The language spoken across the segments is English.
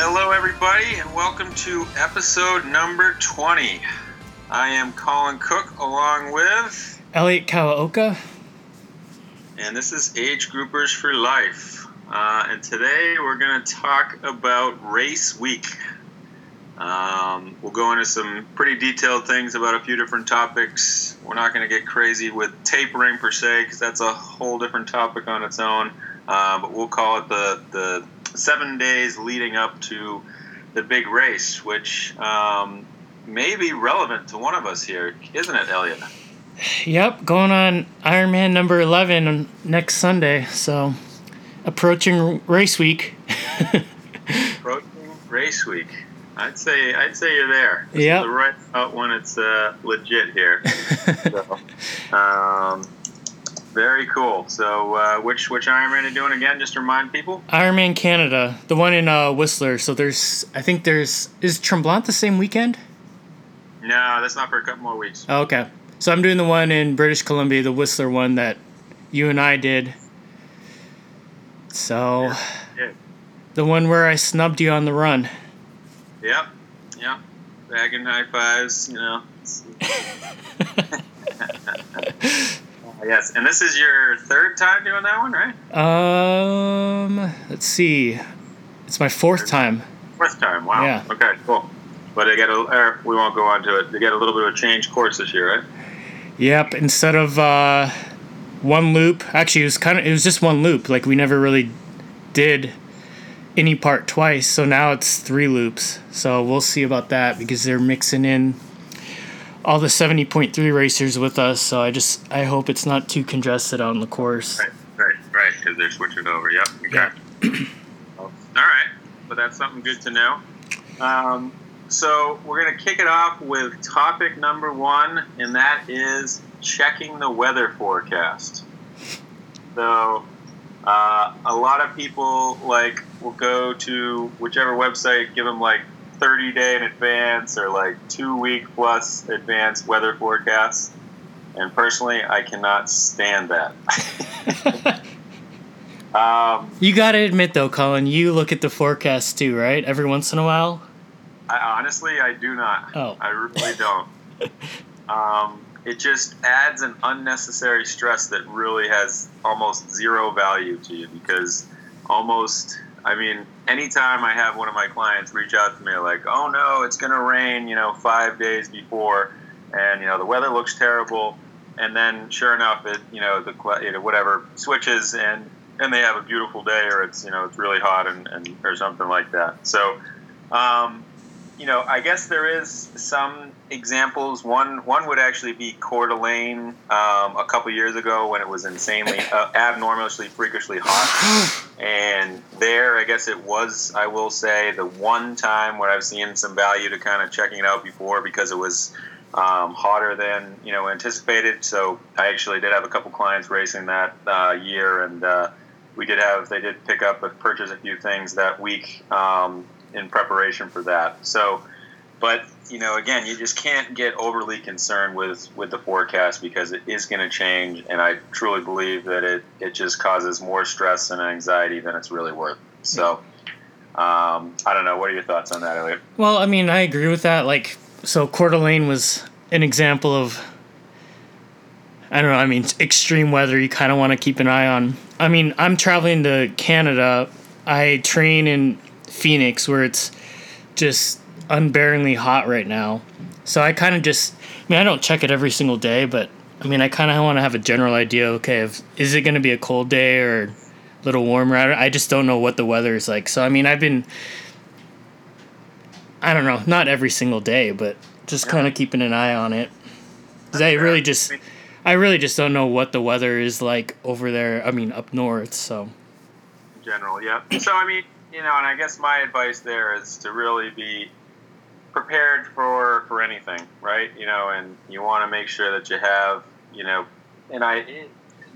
Hello, everybody, and welcome to episode number 20. I am Colin Cook along with, Elliot Kawaoka. and this is Age Groupers for Life. Uh, and today we're going to talk about race week. Um, we'll go into some pretty detailed things about a few different topics. We're not going to get crazy with tapering per se, because that's a whole different topic on its own. Uh, but we'll call it the, the seven days leading up to the big race, which um, may be relevant to one of us here, isn't it, Elliot? Yep, going on Ironman number 11 next Sunday. So, approaching race week. Approaching race week. I'd say I'd say you're there. Yeah. Is right about when it's uh, legit here. so, um, very cool. So, uh, which which Ironman are you doing again? Just to remind people. Ironman Canada, the one in uh, Whistler. So, there's, I think there's, is Tremblant the same weekend? No, that's not for a couple more weeks. Oh, okay. So, I'm doing the one in British Columbia, the Whistler one that you and I did. So, Yeah. the one where I snubbed you on the run. Yep. Yep. Bagging high fives. You know. Yes, and this is your third time doing that one, right? Um, let's see. It's my fourth time. Fourth time. Wow. Yeah. Okay. Cool. But they get a. We won't go on to it. They get a little bit of a change course this year, right? Yep. Instead of uh, one loop, actually, it was kind of it was just one loop. Like we never really did any part twice. So now it's three loops. So we'll see about that because they're mixing in all the seventy point three racers with us. So I just I hope it's not too congested on the course. Right. Right. Right. Because they're switching over. Yep. Okay. Yeah. All right. But that's something good to know. Um, so we're going to kick it off with topic number one, and that is checking the weather forecast. So uh, a lot of people like will go to whichever website, give them like 30 day in advance or like two week plus advance weather forecasts. And personally, I cannot stand that. um, You gotta admit though, Colin, you look at the forecast too, right? Every once in a while. I honestly, I do not. Oh. I really don't. um, it just adds an unnecessary stress that really has almost zero value to you because almost, I mean, anytime I have one of my clients reach out to me like, oh no, it's going to rain, you know, five days before, and, you know, the weather looks terrible. And then, sure enough, it, you know, the, you know, whatever switches and, and they have a beautiful day or it's, you know, it's really hot and, and or something like that. So, um, you know, I guess there is some examples. One one would actually be Coeur d'Alene um, a couple years ago when it was insanely uh, abnormally freakishly hot, and there I guess it was I will say the one time where I've seen some value to kind of checking it out before because it was um, hotter than you know anticipated. So I actually did have a couple clients racing that uh, year, and uh, we did have they did pick up and purchase a few things that week um, in preparation for that. So, but you know, again, you just can't get overly concerned with with the forecast because it is going to change, and I truly believe that it it just causes more stress and anxiety than it's really worth. So, um, I don't know. What are your thoughts on that, Elliot? Well, I mean, I agree with that. Like, so Coeur d'Alene was an example of, I don't know, I mean, extreme weather you kind of want to keep an eye on. I mean, I'm traveling to Canada. I train in Phoenix where it's just unbearingly hot right now. So I kind of just, I mean, I don't check it every single day, but I mean, I kind of want to have a general idea. Okay, if, is it going to be a cold day or a little warmer? I just don't know what the weather is like. So I mean, I've been, I don't know, not every single day, but just kind of keeping an eye on it. Cause I really just, I really just don't know what the weather is like over there. I mean, up north. So. General, yeah. So I mean, you know, and I guess my advice there is to really be prepared for for anything, right? You know, and you want to make sure that you have, you know, and I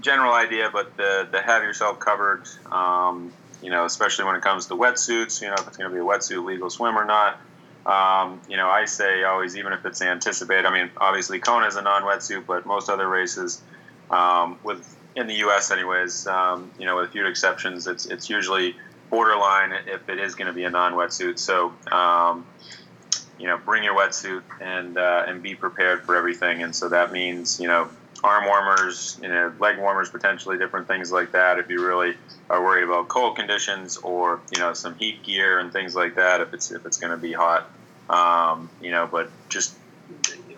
general idea, but the the have yourself covered. Um, you know, especially when it comes to wetsuits. You know, if it's going to be a wetsuit legal swim or not. Um, you know, I say always, even if it's anticipated. I mean, obviously Kona is a non-wetsuit, but most other races, um, with in the U.S. anyways, um, you know, with a few exceptions, it's it's usually borderline if it is going to be a non-wetsuit. So, um, you know, bring your wetsuit and uh, and be prepared for everything. And so that means you know arm warmers, you know, leg warmers, potentially different things like that. If you really are worried about cold conditions or you know some heat gear and things like that, if it's if it's going to be hot, um, you know, but just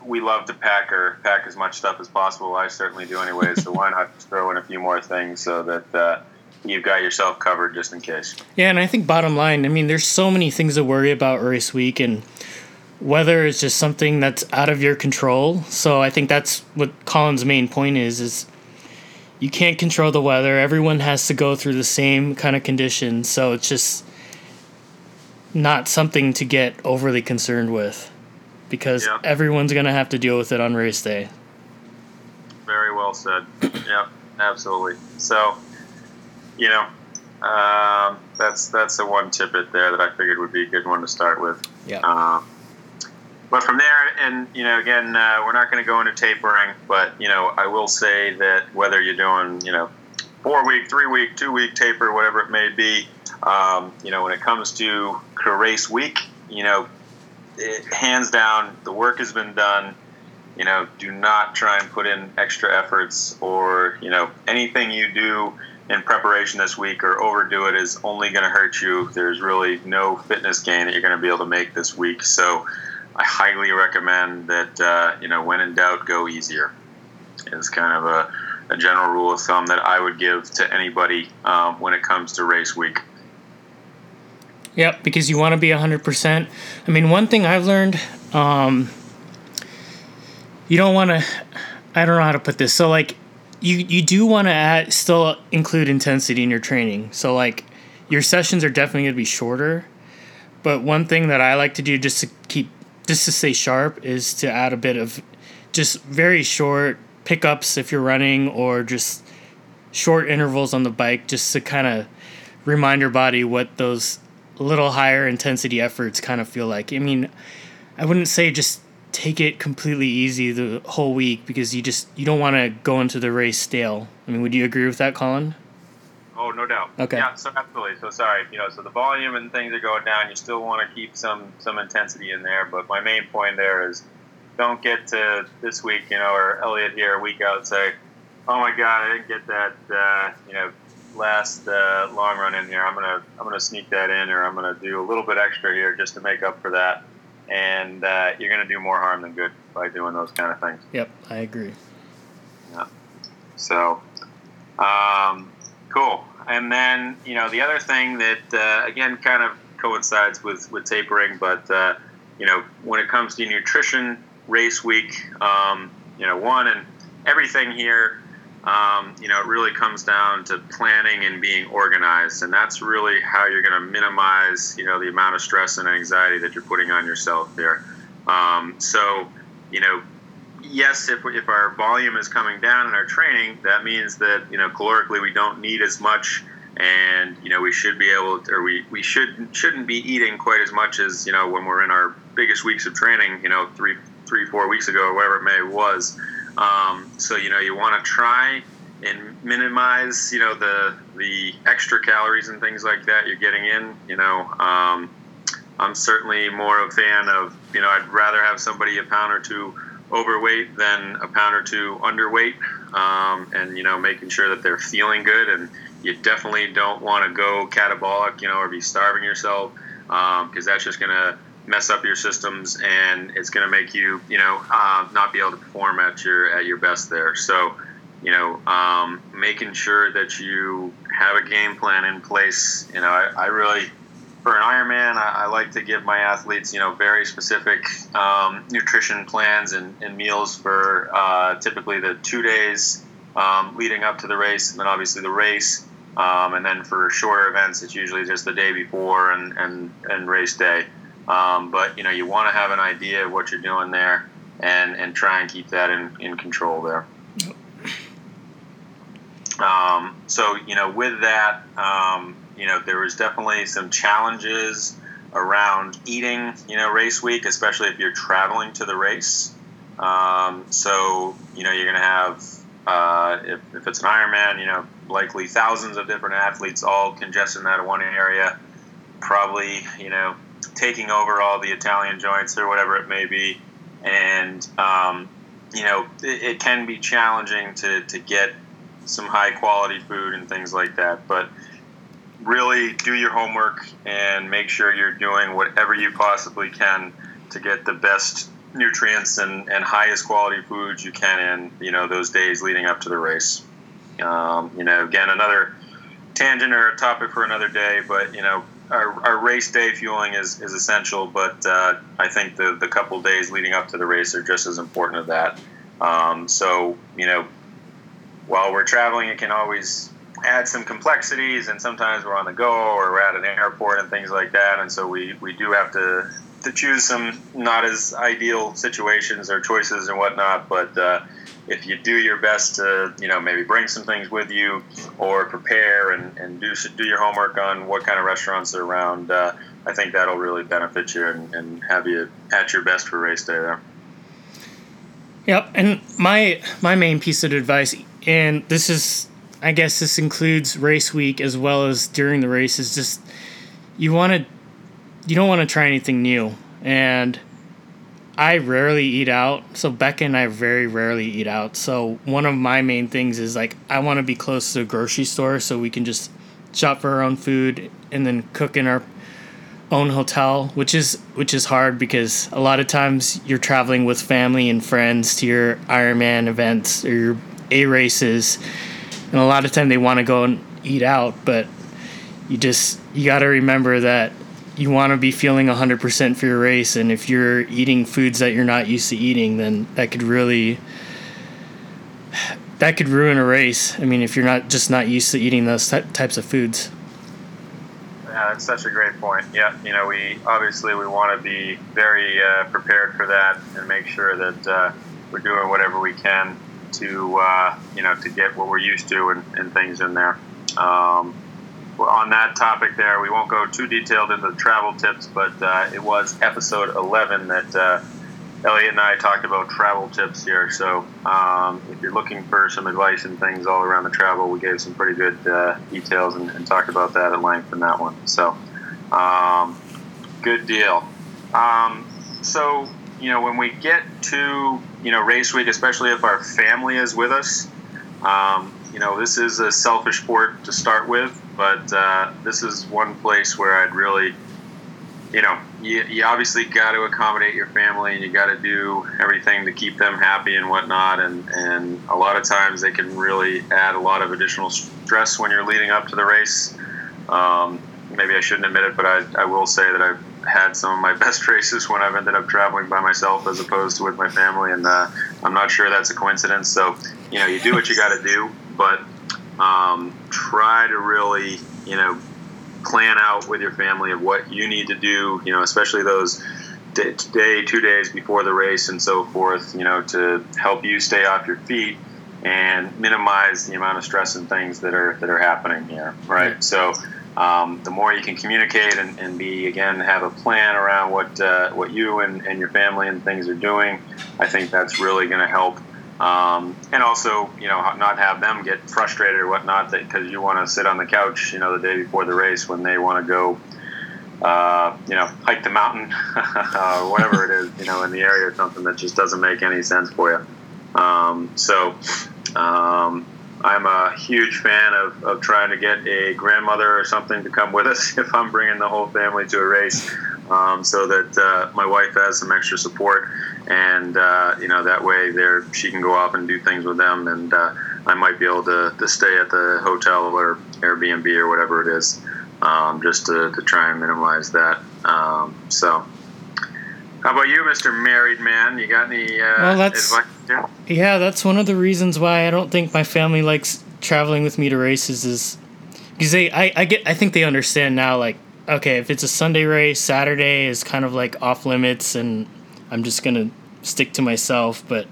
we love to pack or pack as much stuff as possible. I certainly do anyway. so why not throw in a few more things so that uh, you've got yourself covered just in case. Yeah, and I think bottom line, I mean, there's so many things to worry about race week, and weather is just something that's out of your control. So I think that's what Colin's main point is: is you can't control the weather. Everyone has to go through the same kind of conditions. So it's just not something to get overly concerned with because everyone's going to have to deal with it on race day. Very well said. yep, absolutely. So, you know, um, that's that's the one tidbit there that I figured would be a good one to start with. Yeah. Um, but from there, and you know, again, uh, we're not going to go into tapering, but you know, I will say that whether you're doing, you know, four week, three week, two week taper, whatever it may be, um, you know, when it comes to race week, you know, it, hands down, the work has been done. You know, do not try and put in extra efforts or you know anything you do in preparation this week or overdo it is only going to hurt you. There's really no fitness gain that you're going to be able to make this week. So, I highly recommend that uh, you know when in doubt, go easier. Is kind of a, a, general rule of thumb that I would give to anybody um, when it comes to race week. Yep, because you want to be 100%. I mean, one thing I've learned, um, you don't want to, I don't know how to put this. So, like, you, you do want to still include intensity in your training. So, like, your sessions are definitely going to be shorter. But one thing that I like to do just to keep, just to stay sharp is to add a bit of just very short pickups if you're running or just short intervals on the bike just to kind of remind your body what those little higher intensity efforts kind of feel like. I mean, I wouldn't say just take it completely easy the whole week because you just you don't want to go into the race stale. I mean, would you agree with that, Colin? Oh, no doubt. Okay. Yeah, so absolutely. So sorry, you know, so the volume and things are going down. You still want to keep some some intensity in there, but my main point there is don't get to this week, you know, or Elliot here a week out say, "Oh my God, I didn't get that," uh, you know, last uh, long run in here. I'm gonna I'm gonna sneak that in, or I'm gonna do a little bit extra here just to make up for that. And uh, you're gonna do more harm than good by doing those kind of things. Yep, I agree. Yeah. So, um, cool. And then you know the other thing that uh, again kind of coincides with with tapering, but uh, you know when it comes to nutrition, race week, um, you know one and everything here um, you know, it really comes down to planning and being organized, and that's really how you're going to minimize, you know, the amount of stress and anxiety that you're putting on yourself there. Um, so, you know, yes, if, if our volume is coming down in our training, that means that you know, calorically, we don't need as much, and you know, we should be able, to, or we we should shouldn't be eating quite as much as you know when we're in our biggest weeks of training. You know, three three four weeks ago, or whatever it may was. Um, so you know you want to try and minimize you know the the extra calories and things like that you're getting in. You know, um, I'm certainly more of a fan of you know I'd rather have somebody a pound or two overweight than a pound or two underweight, um, and you know making sure that they're feeling good and you definitely don't want to go catabolic, you know, or be starving yourself because um, that's just to mess up your systems and it's going to make you, you know, uh, not be able to perform at your at your best there. So, you know, um, making sure that you have a game plan in place. You know, I, I really for an Ironman, I, I, like to give my athletes, you know, very specific um, nutrition plans and, and meals for uh, typically the two days um, leading up to the race, and then obviously the race. Um, and then for shorter events, it's usually just the day before and, and, and race day. Um, but you know, you want to have an idea of what you're doing there, and, and try and keep that in, in control there. Um, so you know, with that, um, you know, there was definitely some challenges around eating. You know, race week, especially if you're traveling to the race. Um, so you know, you're going to have uh, if, if it's an Ironman, you know, likely thousands of different athletes all congested in that one area, probably, you know, taking over all the Italian joints or whatever it may be. And, um, you know, it, it, can be challenging to, to get some high quality food and things like that. But really do your homework and make sure you're doing whatever you possibly can to get the best nutrients and, and highest quality foods you can in you know those days leading up to the race. Um, you know, again, another tangent or a topic for another day, but you know, our, our race day fueling is, is essential, but uh, I think the, the couple days leading up to the race are just as important as that. Um, so, you know, while we're traveling, it can always add some complexities, and sometimes we're on the go or we're at an airport and things like that, and so we, we do have to to choose some not as ideal situations or choices and whatnot, but uh, if you do your best to, you know, maybe bring some things with you or prepare and, and do do your homework on what kind of restaurants are around, uh, I think that'll really benefit you and, and have you at your best for race day there. Yep, and my my main piece of advice, and this is, I guess this includes race week as well as during the race, is just you want to you don't want to try anything new. And I rarely eat out. So Becca and I very rarely eat out. So one of my main things is like I want to be close to a grocery store so we can just shop for our own food and then cook in our own hotel, which is which is hard because a lot of times you're traveling with family and friends to your Ironman events or your A races, and a lot of time they want to go and eat out, but you just you got to remember that you want to be feeling 100% for your race and if you're eating foods that you're not used to eating then that could really that could ruin a race. I mean if you're not just not used to eating those types of foods. Yeah that's such a great point. Yeah you know we obviously we want to be very uh, prepared for that and make sure that uh, we're doing whatever we can to uh, you know to get what we're used to and, and things in there. Um, on that topic there, we won't go too detailed into the travel tips, but uh, it was episode 11 that uh, Elliot and I talked about travel tips here. So um, if you're looking for some advice and things all around the travel, we gave some pretty good uh, details and, and, talked about that at length in that one. So um, good deal. Um, so, you know, when we get to, you know, race week, especially if our family is with us, um, you know, this is a selfish sport to start with, but uh, this is one place where I'd really, you know, you, you obviously got to accommodate your family and you got to do everything to keep them happy and whatnot. And, and a lot of times they can really add a lot of additional stress when you're leading up to the race. Um, maybe I shouldn't admit it, but I, I will say that I've had some of my best races when I've ended up traveling by myself as opposed to with my family, and uh, I'm not sure that's a coincidence. So, you know, you do what you got to do, but um, try to really, you know, plan out with your family of what you need to do, you know, especially those day, two days before the race and so forth, you know, to help you stay off your feet and minimize the amount of stress and things that are that are happening here, right? So um, the more you can communicate and, and, be again have a plan around what uh, what you and, and your family and things are doing, I think that's really going to help um, and also, you know, not have them get frustrated or whatnot because you want to sit on the couch, you know, the day before the race when they want to go, uh, you know, hike the mountain, or whatever it is, you know, in the area or something that just doesn't make any sense for you. Um, so, um, I'm a huge fan of, of trying to get a grandmother or something to come with us if I'm bringing the whole family to a race, um, so that uh, my wife has some extra support, and uh, you know that way there she can go off and do things with them, and uh, I might be able to, to stay at the hotel or Airbnb or whatever it is, um, just to, to try and minimize that. Um, so. How about you, Mr. Married Man? You got any uh, Well, that's- advice? here? Yeah, that's one of the reasons why I don't think my family likes traveling with me to races is because they I, I get I think they understand now like okay if it's a Sunday race Saturday is kind of like off limits and I'm just gonna stick to myself but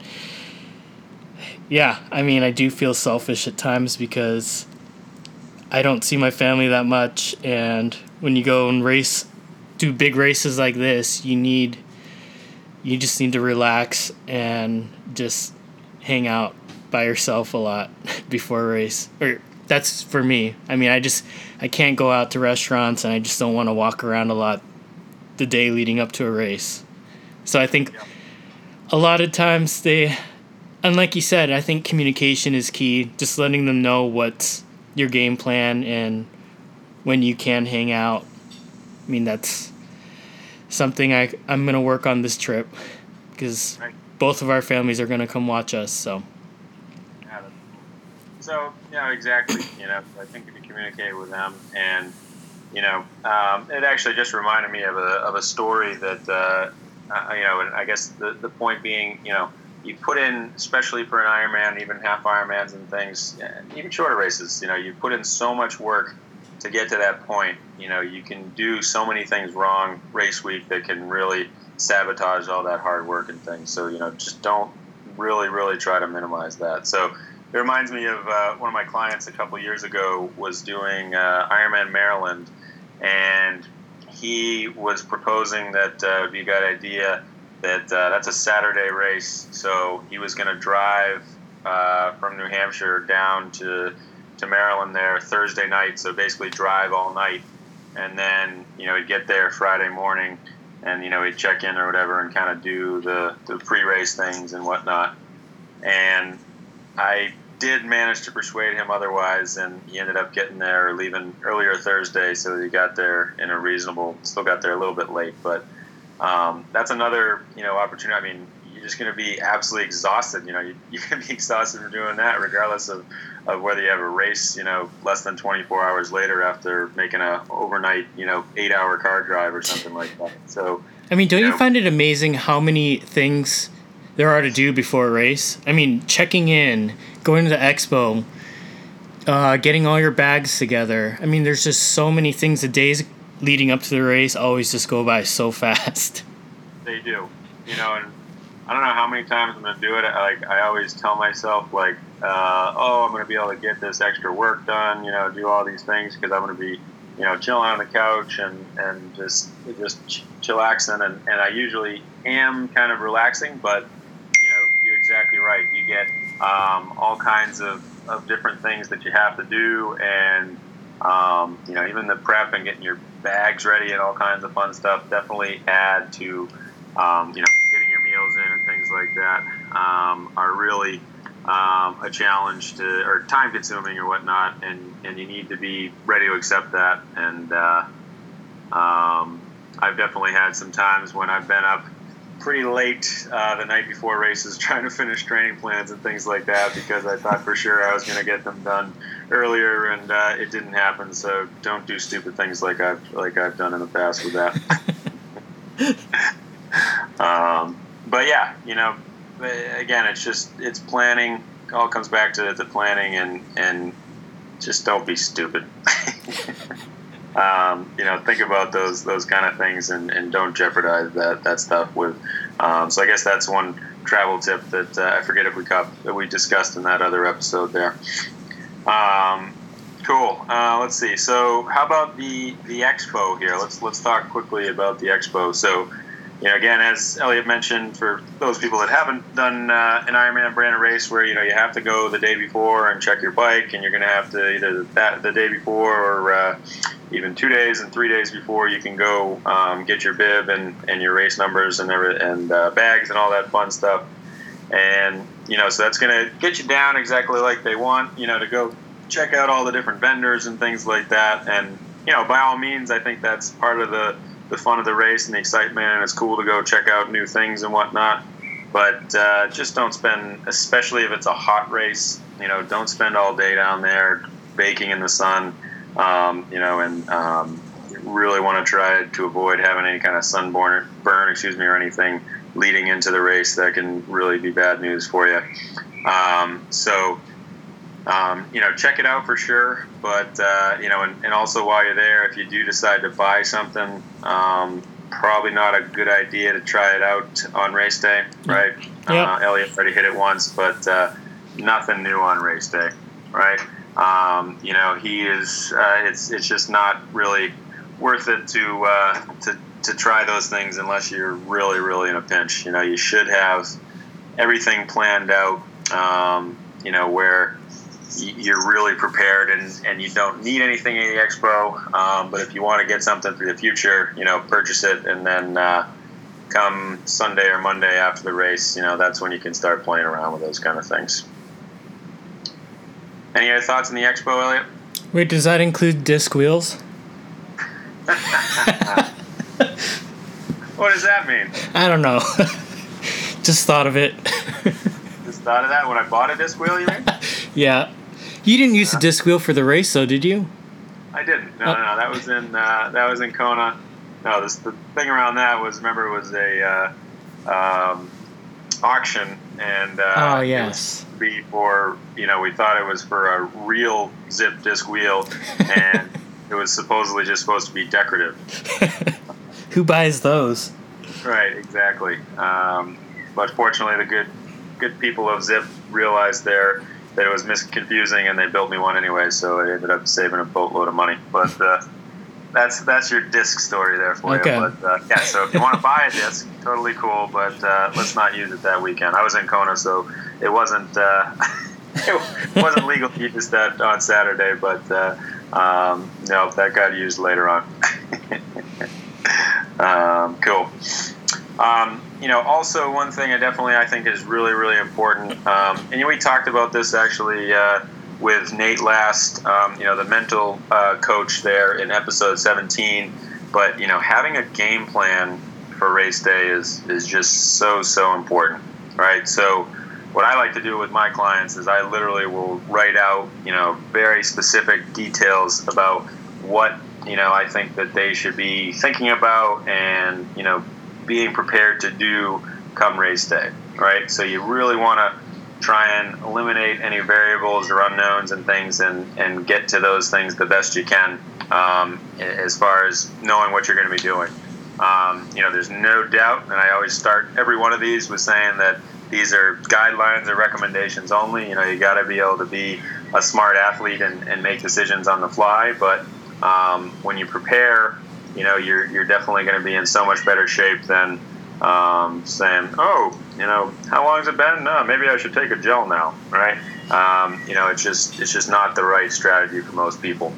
yeah I mean I do feel selfish at times because I don't see my family that much and when you go and race do big races like this you need you just need to relax and just hang out by yourself a lot before a race or that's for me. I mean i just i can't go out to restaurants and i just don't want to walk around a lot the day leading up to a race. So i think a lot of times they and like you said i think communication is key. Just letting them know what's your game plan and when you can hang out. I mean that's something I, i'm going to work on this trip because Right. both of our families are going to come watch us so. Yeah, So, yeah, exactly. You know, I think if you communicate with them, and you know, um, it actually just reminded me of a, of a story that uh, uh, you know, and I guess the the point being, you know, you put in, especially for an Ironman, even half Ironmans and things, even shorter races. You know, you put in so much work to get to that point. You know, you can do so many things wrong race week that can really sabotage all that hard work and things. So, you know, just don't really, really try to minimize that. So it reminds me of uh, one of my clients a couple years ago was doing uh, Ironman Maryland, and he was proposing that uh, would be a good idea that uh, that's a Saturday race. So he was going to drive uh, from New Hampshire down to to Maryland there Thursday night. So basically drive all night, and then you know he'd get there Friday morning, and you know he'd check in or whatever and kind of do the the pre-race things and whatnot. And I did manage to persuade him otherwise, and he ended up getting there, or leaving earlier Thursday, so he got there in a reasonable. Still got there a little bit late, but um, that's another you know opportunity. I mean, you're just going to be absolutely exhausted. You know, you, you're going to be exhausted from doing that, regardless of, of whether you have a race. You know, less than 24 hours later after making a overnight, you know, eight hour car drive or something like that. So. I mean, don't you Yeah. find it amazing how many things there are to do before a race? I mean, checking in, going to the expo, uh, getting all your bags together. I mean, there's just so many things. The days leading up to the race always just go by so fast. They do, you know, and I don't know how many times I'm gonna do it. I, like I always tell myself, like, uh, oh, I'm gonna be able to get this extra work done, you know, do all these things because I'm gonna be, you know, chilling on the couch and and just just ch- chillaxing, and and I usually am kind of relaxing, but you know, you're exactly right. You get um, all kinds of, of different things that you have to do, and um, you know, even the prep and getting your bags ready and all kinds of fun stuff definitely add to, um, you know, getting your meals in and things like that um, are really um, a challenge to or time consuming or whatnot, and and you need to be ready to accept that. And uh, I've definitely had some times when I've been up pretty late uh, the night before races trying to finish training plans and things like that because I thought for sure I was going to get them done earlier and uh, it didn't happen. So don't do stupid things like I've like I've done in the past with that. um, but yeah, you know, again, it's just it's planning. It all comes back to the planning and and just don't be stupid. um, you know, think about those those kind of things and, and don't jeopardize that that stuff with. Um, so I guess that's one travel tip that uh, I forget if we cop, that we discussed in that other episode there. Um, cool. Uh, let's see. So how about the the expo here? Let's let's talk quickly about the expo. So. You know, again, as Elliot mentioned, for those people that haven't done uh, an Ironman branded race, where you know you have to go the day before and check your bike, and you're going to have to either that the day before or uh, even two days and three days before you can go um, get your bib and, and your race numbers and every, and uh, bags and all that fun stuff. And you know, so that's going to get you down exactly like they want, you know, to go check out all the different vendors and things like that. And, you know, by all means, I think that's part of the, the fun of the race and the excitement. And it's cool to go check out new things and whatnot. But uh, just don't spend, especially if it's a hot race, you know, don't spend all day down there baking in the sun, um, you know, and um, really want to try to avoid having any kind of sunburn, burn, excuse me, or anything leading into the race that can really be bad news for you. Um, so, um, you know, check it out for sure. But, uh, you know, and, and, also while you're there, if you do decide to buy something, um, probably not a good idea to try it out on race day, right? Uh, Elliot already hit it once, but uh, nothing new on race day, right? Um, you know, he is. Uh, it's it's just not really worth it to uh, to to try those things unless you're really really in a pinch. You know, you should have everything planned out. Um, you know, where you're really prepared and, and you don't need anything in the expo. Um, but if you want to get something for the future, you know, purchase it and then uh, come Sunday or Monday after the race, you know, that's when you can start playing around with those kind of things. Any other thoughts on the expo, Elliot? Wait, does that include disc wheels? what does that mean? I don't know. Just thought of it. Just thought of that when I bought a disc wheel, you mean? yeah. You didn't use the disc wheel for the race, though, did you? I didn't. No, oh. no, no. That was in uh, that was in Kona. No, this, the thing around that was remember it was a uh, um, auction, and uh, oh yes, be for you know we thought it was for a real Zipp disc wheel, and it was supposedly just supposed to be decorative. Who buys those? Right, exactly. Um, but fortunately, the good good people of Zipp realized there that it was misconfusing, and they built me one anyway. So I ended up saving a boatload of money. But uh, that's that's your disc story there for okay. you. But uh, yeah, so if you want to buy a disc, totally cool. But uh, let's not use it that weekend. I was in Kona, so it wasn't uh, it wasn't legal to use that on Saturday. But uh, um, no, that got used later on. um, cool. Um, you know, also one thing I definitely I think is really really important, um, and we talked about this actually uh, with Nate last, um, you know, the mental uh, coach there in episode 17. But you know, having a game plan for race day is is just so so important, right? So what I like to do with my clients is I literally will write out, you know, very specific details about what, you know, I think that they should be thinking about and, you know, being prepared to do come race day, right? So you really want to try and eliminate any variables or unknowns and things and, and get to those things the best you can um, as far as knowing what you're going to be doing. Um, you know, there's no doubt, and I always start every one of these with saying that these are guidelines or recommendations only. You know, you got to be able to be a smart athlete and, and make decisions on the fly. But um, when you prepare, you know, you're, you're definitely going to be in so much better shape than um, saying, oh, you know, how long has it been? No, maybe I should take a gel now, right? Um, you know, it's just it's just not the right strategy for most people.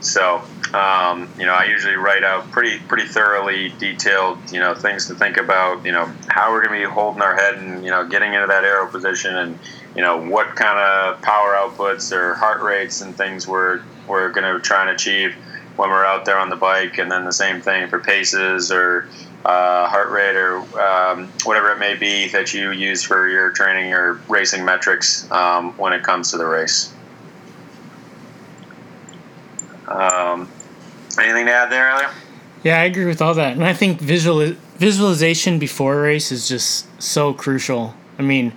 So um, you know, I usually write out pretty pretty thoroughly detailed, you know, things to think about. You know, how we're going to be holding our head and you know getting into that aero position, and you know what kind of power outputs or heart rates and things we're we're going to try and achieve when we're out there on the bike, and then the same thing for paces or uh, heart rate or um, whatever it may be that you use for your training or racing metrics um, when it comes to the race. Um, Anything to add there, Elliot? Yeah, I agree with all that, and I think visual visualization before a race is just so crucial. I mean,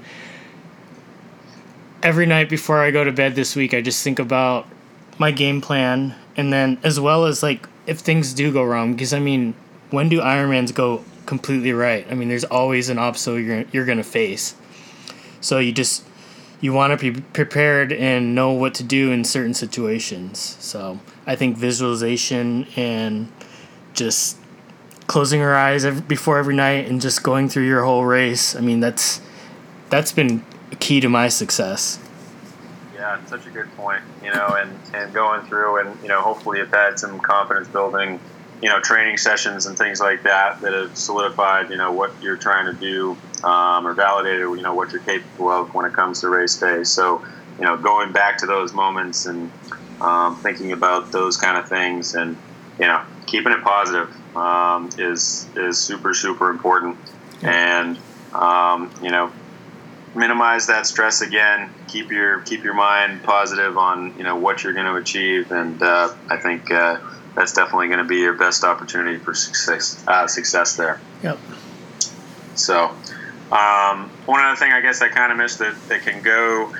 every night before I go to bed this week, I just think about my game plan, and then as well as like if things do go wrong, because I mean, when do Ironmans go completely right? I mean, there's always an obstacle you're you're gonna face, so you just you want to be prepared and know what to do in certain situations. So I think visualization and just closing your eyes every, before every night and just going through your whole race. I mean, that's that's been key to my success. Yeah, such a good point. You know, and and going through and you know, hopefully you've had some confidence building, you know, training sessions and things like that that have solidified, you know, what you're trying to do um, or validated, you know, what you're capable of when it comes to race day. So, you know, going back to those moments and um, thinking about those kind of things and, you know, keeping it positive um, is, is super, super important. And, um, you know, minimize that stress again. Keep your keep your mind positive on you know what you're going to achieve, and uh, I think uh, that's definitely going to be your best opportunity for success uh, success there. Yep. So, um, one other thing I guess I kind of missed that, that can go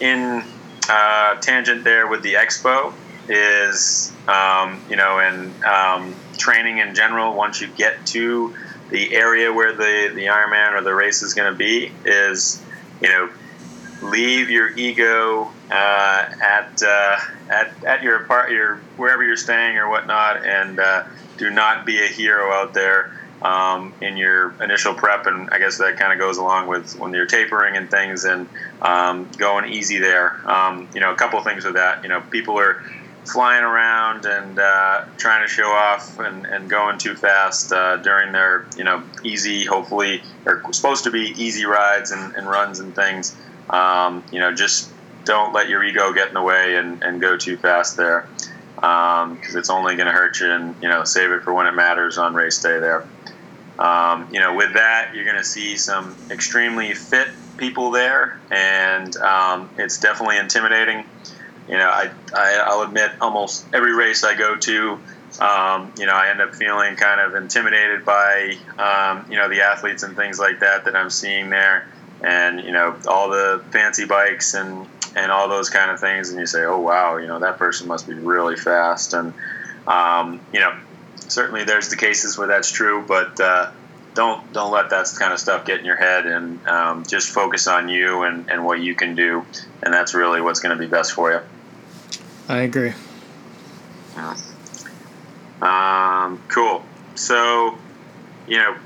in uh, tangent there with the expo is um, you know and um, training in general. Once you get to the area where the the Ironman or the race is going to be, is you know leave your ego uh, at uh, at at your apart your wherever you're staying or whatnot, and uh, do not be a hero out there um, in your initial prep. And I guess that kind of goes along with when you're tapering and things, and um, going easy there. Um, you know, a couple things with that. You know, people are flying around and uh, trying to show off and, and going too fast uh, during their you know easy hopefully or supposed to be easy rides and, and runs and things. Um, you know just don't let your ego get in the way and, and go too fast there because um, it's only going to hurt you and you know save it for when it matters on race day there. Um, you know with that you're going to see some extremely fit people there and um, it's definitely intimidating you know, I, I will admit almost every race I go to, um, you know, I end up feeling kind of intimidated by, um, you know, the athletes and things like that that I'm seeing there, and you know, all the fancy bikes and and all those kind of things, and you say, oh wow, you know, that person must be really fast, and um, you know, certainly there's the cases where that's true, but uh, don't don't let that kind of stuff get in your head and um, just focus on you and, and what you can do. And that's really what's going to be best for you I agree. Um, cool. So, you know,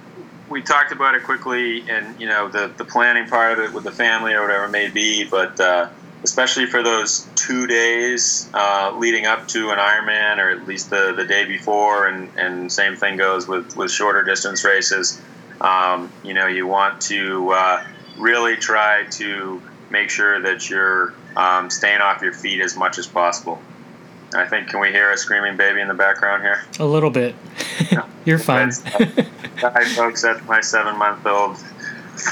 we talked about it quickly, and you know, the the planning part of it with the family or whatever it may be, but uh, especially for those two days uh, leading up to an Ironman, or at least the, the day before, and, and same thing goes with, with shorter distance races. Um, you know, you want to uh, really try to make sure that you're um, staying off your feet as much as possible. I think, can we hear a screaming baby in the background here? A little bit. You're fine. Hi, folks. That's my seven month old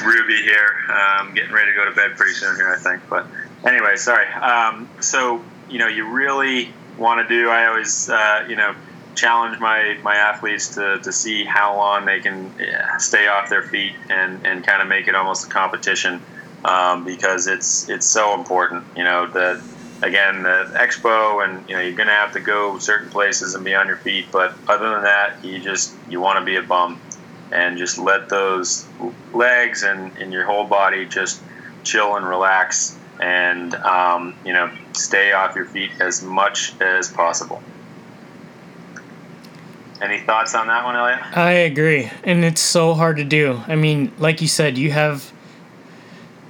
Ruby here. Um, getting ready to go to bed pretty soon here, I think. But anyway, sorry. Um, so, you know, you really want to do, I always, uh, you know, challenge my, my athletes to, to see how long they can stay off their feet and, and kind of make it almost a competition um, because it's it's so important. You know that again the expo and you know you're gonna have to go certain places and be on your feet, but other than that, you just you want to be a bum and just let those legs and, and your whole body just chill and relax and um, you know stay off your feet as much as possible. Any thoughts on that one, Elliot? I agree, and it's so hard to do. I mean, like you said, you have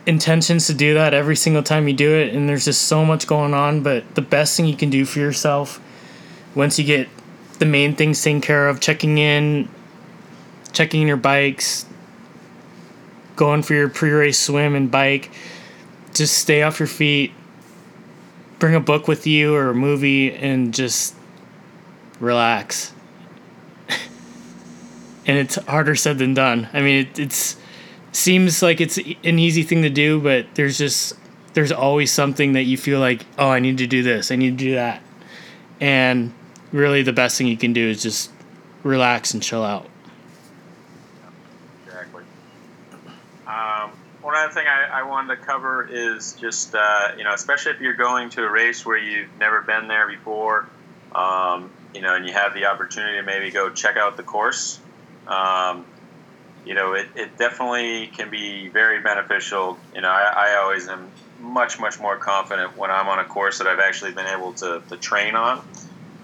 intentions to do that every single time you do it and there's just so much going on but the best thing you can do for yourself once you get the main things taken care of checking in checking your bikes going for your pre-race swim and bike just stay off your feet bring a book with you or a movie and just relax. And it's harder said than done. I mean it, it's seems like it's an easy thing to do, but there's just there's always something that you feel like, oh, I need to do this, I need to do that, and really the best thing you can do is just relax and chill out. Exactly. Um, one other thing I, I, wanted to cover is just uh, you know, especially if you're going to a race where you've never been there before, um, you know, and you have the opportunity to maybe go check out the course. Um, you know, it, it definitely can be very beneficial. You know, I, I always am much, much more confident when I'm on a course that I've actually been able to, to train on.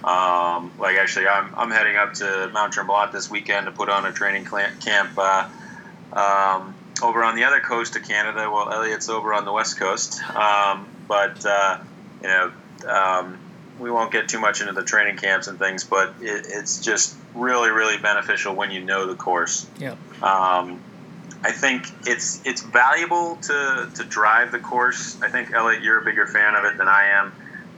Um, like actually, I'm, I'm heading up to Mount Tremblant this weekend to put on a training camp uh, um, over on the other coast of Canada, while Elliot's over on the west coast. Um, but uh, you know, um, we won't get too much into the training camps and things, but it, it's just really, really beneficial when you know the course. Yeah. Um, I think it's it's valuable to to drive the course. I think Elliot, you're a bigger fan of it than I am.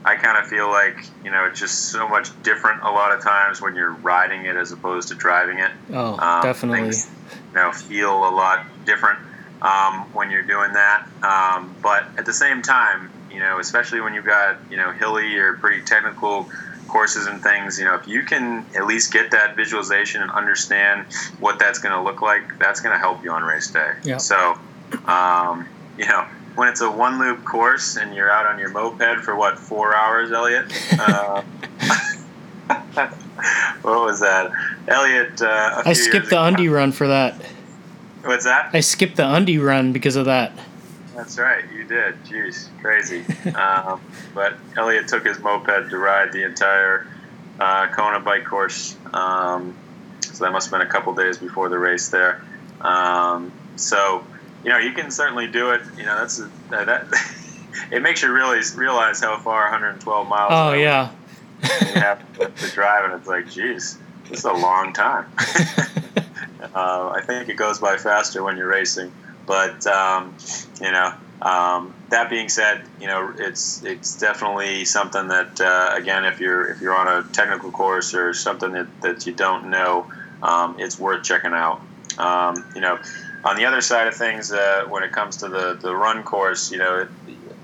I kind of feel like you know it's just so much different a lot of times when you're riding it as opposed to driving it. Oh, um, definitely. Things, you know, feel a lot different um, when you're doing that. Um, but at the same time, you know, especially when you've got you know hilly or pretty technical courses and things, you know, if you can at least get that visualization and understand what that's going to look like, that's going to help you on race day. Yeah. So, um, you know, when it's a one loop course and you're out on your moped for what four hours, Elliot? Uh, what was that, Elliot? Uh, I skipped the undie run for that. What's that? I skipped the undie run because of that. That's right, you did. Jeez, crazy. um, but Elliot took his moped to ride the entire uh, Kona bike course. Um, so that must have been a couple days before the race there. Um, so, you know, you can certainly do it. You know, that's a, that. it makes you really realize how far 112 miles. Oh yeah. you have to, to drive, and it's like, geez, this is a long time. uh, I think it goes by faster when you're racing. But um, you know, um, that being said, you know, it's it's definitely something that uh, again, if you're if you're on a technical course or something that, that you don't know, um, it's worth checking out. Um, you know, on the other side of things, uh, when it comes to the the run course, you know. It,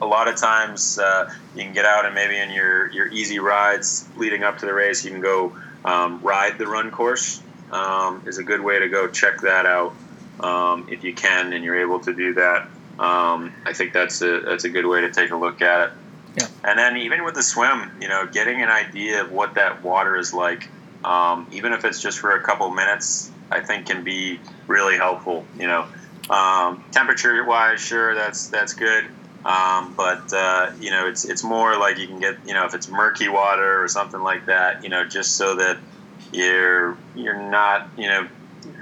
a lot of times uh, you can get out and maybe in your, your easy rides leading up to the race, you can go um, ride the run course. Um, is a good way to go check that out um, if you can and you're able to do that. Um, I think that's a that's a good way to take a look at it. Yeah. And then even with the swim, you know, getting an idea of what that water is like, um, even if it's just for a couple minutes, I think can be really helpful. You know, um, temperature wise, sure, that's that's good. Um, but uh, you know, it's it's more like you can get you know if it's murky water or something like that. You know, just so that you're you're not you know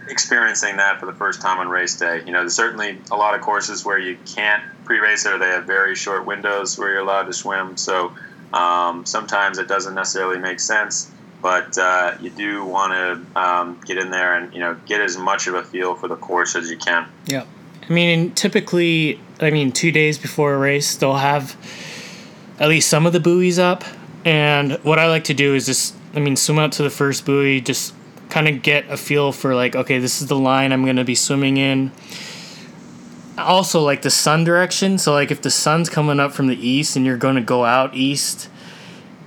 experiencing that for the first time on race day. You know, there's certainly a lot of courses where you can't pre-race or they have very short windows where you're allowed to swim. So um, sometimes it doesn't necessarily make sense, but uh, you do want to um, get in there and you know get as much of a feel for the course as you can. Yeah, I mean, typically, I mean, two days before a race, they'll have at least some of the buoys up. And what I like to do is just, I mean, swim up to the first buoy, just kind of get a feel for like okay this is the line i'm going to be swimming in. Also like the sun direction. So like if the sun's coming up from the east and you're going to go out east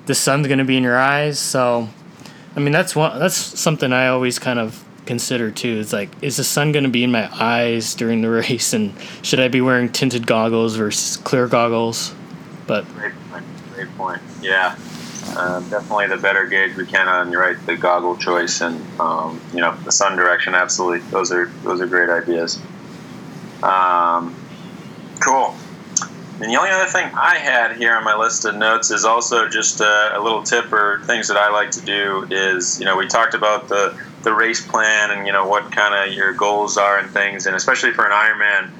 the sun's going to be in your eyes. So i mean that's one that's something i always kind of consider too. It's like is the sun going to be in my eyes during the race? And should i be wearing tinted goggles versus clear goggles? But great point, great point. yeah uh, definitely the better gauge we can on right the goggle choice and um, you know the sun direction. Absolutely, those are those are great ideas. Um, cool. And the only other thing I had here on my list of notes is also just a, a little tip or things that I like to do is you know we talked about the the race plan and you know what kind of your goals are and things and especially for an Ironman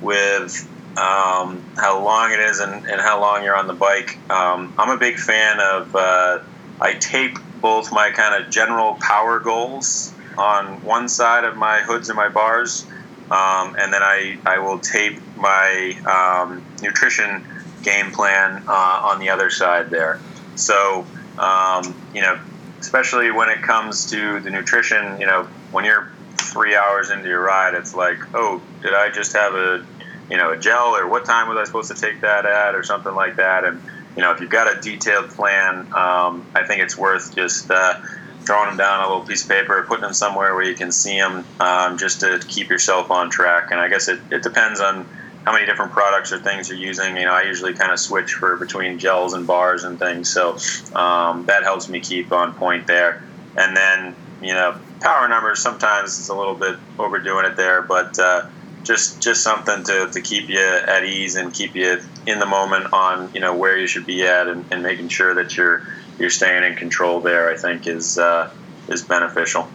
with um, how long it is and, and how long you're on the bike. Um, I'm a big fan of, uh, I tape both my kind of general power goals on one side of my hoods and my bars, um, and then I, I will tape my um, nutrition game plan uh, on the other side there. So, um, you know, especially when it comes to the nutrition, you know, when you're three hours into your ride, it's like, oh, did I just have a you know, a gel or what time was I supposed to take that at or something like that. And, you know, if you've got a detailed plan, um, I think it's worth just uh, throwing them down on a little piece of paper, putting them somewhere where you can see them um, just to keep yourself on track. And I guess it, it depends on how many different products or things you're using. You know, I usually kind of switch for between gels and bars and things. So um, that helps me keep on point there. And then, you know, power numbers sometimes it's a little bit overdoing it there, but uh, just just something to, to keep you at ease and keep you in the moment on you know where you should be at and, and making sure that you're you're staying in control there I think is uh, is beneficial.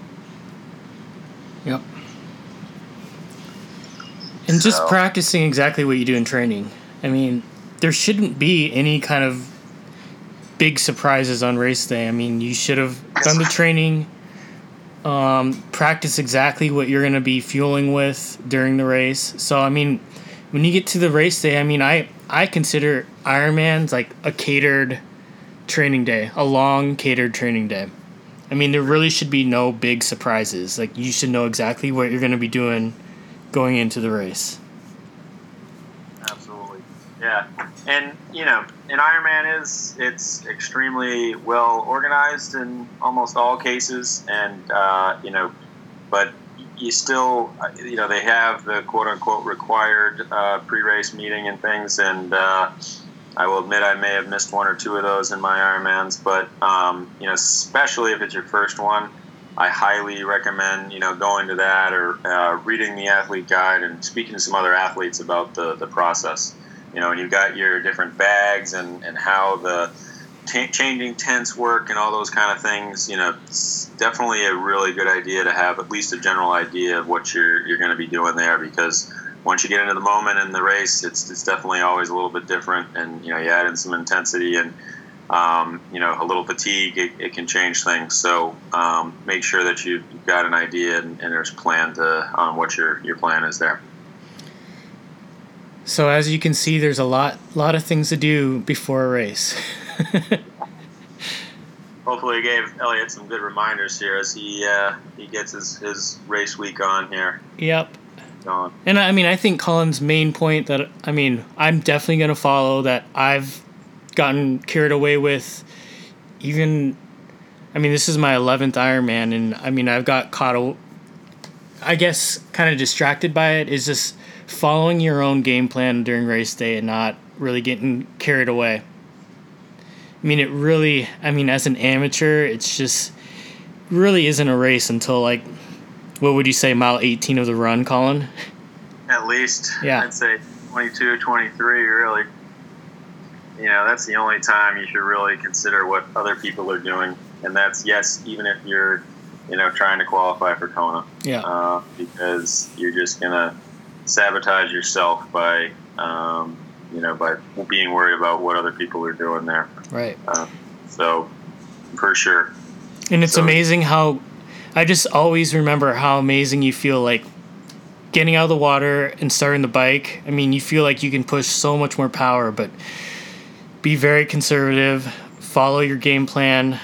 Yep. And so. just practicing exactly what you do in training. I mean, there shouldn't be any kind of big surprises on race day. I mean, you should have done the training Um, practice exactly what you're going to be fueling with during the race. So, I mean, when you get to the race day, I mean, I, I consider Ironman's like a catered training day, a long catered training day. I mean, there really should be no big surprises. Like, you should know exactly what you're going to be doing going into the race. Yeah. And, you know, an Ironman is, it's extremely well organized in almost all cases. And, uh, you know, but you still, you know, they have the quote unquote required uh, pre race meeting and things. And, uh, I will admit I may have missed one or two of those in my Ironmans, but um, you know, especially if it's your first one, I highly recommend you know going to that or uh, reading the athlete guide and speaking to some other athletes about the the process. You know, and you've got your different bags and and how the t- changing tents work and all those kind of things. You know, it's definitely a really good idea to have at least a general idea of what you're you're going to be doing there because once you get into the moment in the race, it's, it's definitely always a little bit different. And, you know, you add in some intensity and, um, you know, a little fatigue, it, it can change things. So um, make sure that you've got an idea and, and there's a plan to, on what your, your plan is there. So as you can see, there's a lot, lot of things to do before a race. Hopefully, we gave Elliot some good reminders here as he uh, he gets his, his race week on here. Yep. And I mean, I think Colin's main point that I mean, I'm definitely going to follow that I've gotten carried away with even I mean, this is my 11th Ironman and I mean, I've got caught I guess kind of distracted by it is just following your own game plan during race day and not really getting carried away. I mean, it really I mean, as an amateur, it's just really isn't a race until like what would you say, mile 18 of the run, Colin? At least. Yeah. I'd say 22, 23, really. You know, that's the only time you should really consider what other people are doing. And that's, yes, even if you're, you know, trying to qualify for Kona. Yeah. Uh, because you're just going to sabotage yourself by, um, you know, by being worried about what other people are doing there. Right. Uh, so, for sure. And it's so, amazing how I just always remember how amazing you feel like getting out of the water and starting the bike. I mean, you feel like you can push so much more power, but be very conservative, follow your game plan.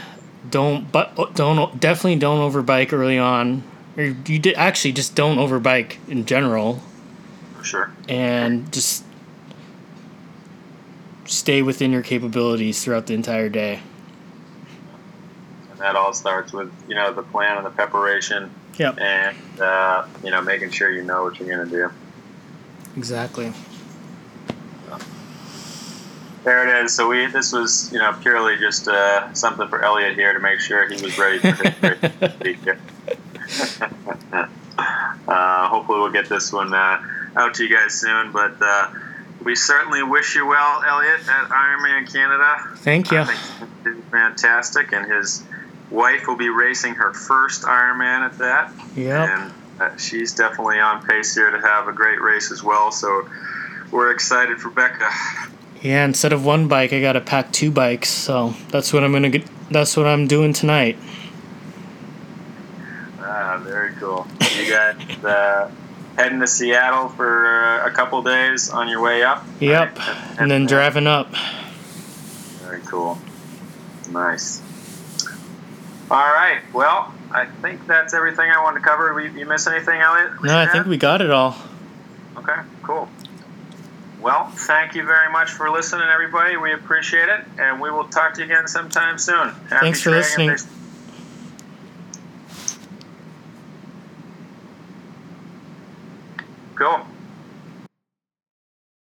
Don't but don't definitely don't overbike early on. Or you did actually just don't overbike in general. Sure. And just stay within your capabilities throughout the entire day and that all starts with you know the plan and the preparation. Yep. And uh, you know making sure you know what you're going to do. Exactly. there it is. So we this was you know purely just uh, something for Elliot here to make sure he was ready for his uh, hopefully we'll get this one uh, out to you guys soon, but. Uh, we certainly wish you well, Elliot, at Ironman Canada. Thank you. fantastic, and his wife will be racing her first Ironman at that. Yeah. And uh, she's definitely on pace here to have a great race as well. So we're excited for Becca. Yeah, instead of one bike, I got to pack two bikes. So that's what I'm gonna get. That's what I'm doing tonight. Ah, very cool. You got uh, heading to Seattle for uh, a couple days on your way up. Yep, right? and, and, then driving up. Very cool. Nice. All right. Well, I think that's everything I wanted to cover. You, you miss anything, Elliot? No, I think we got it all. Okay, cool. Well, thank you very much for listening, everybody. We appreciate it, and we will talk to you again sometime soon. Happy Thanks for listening. Cool.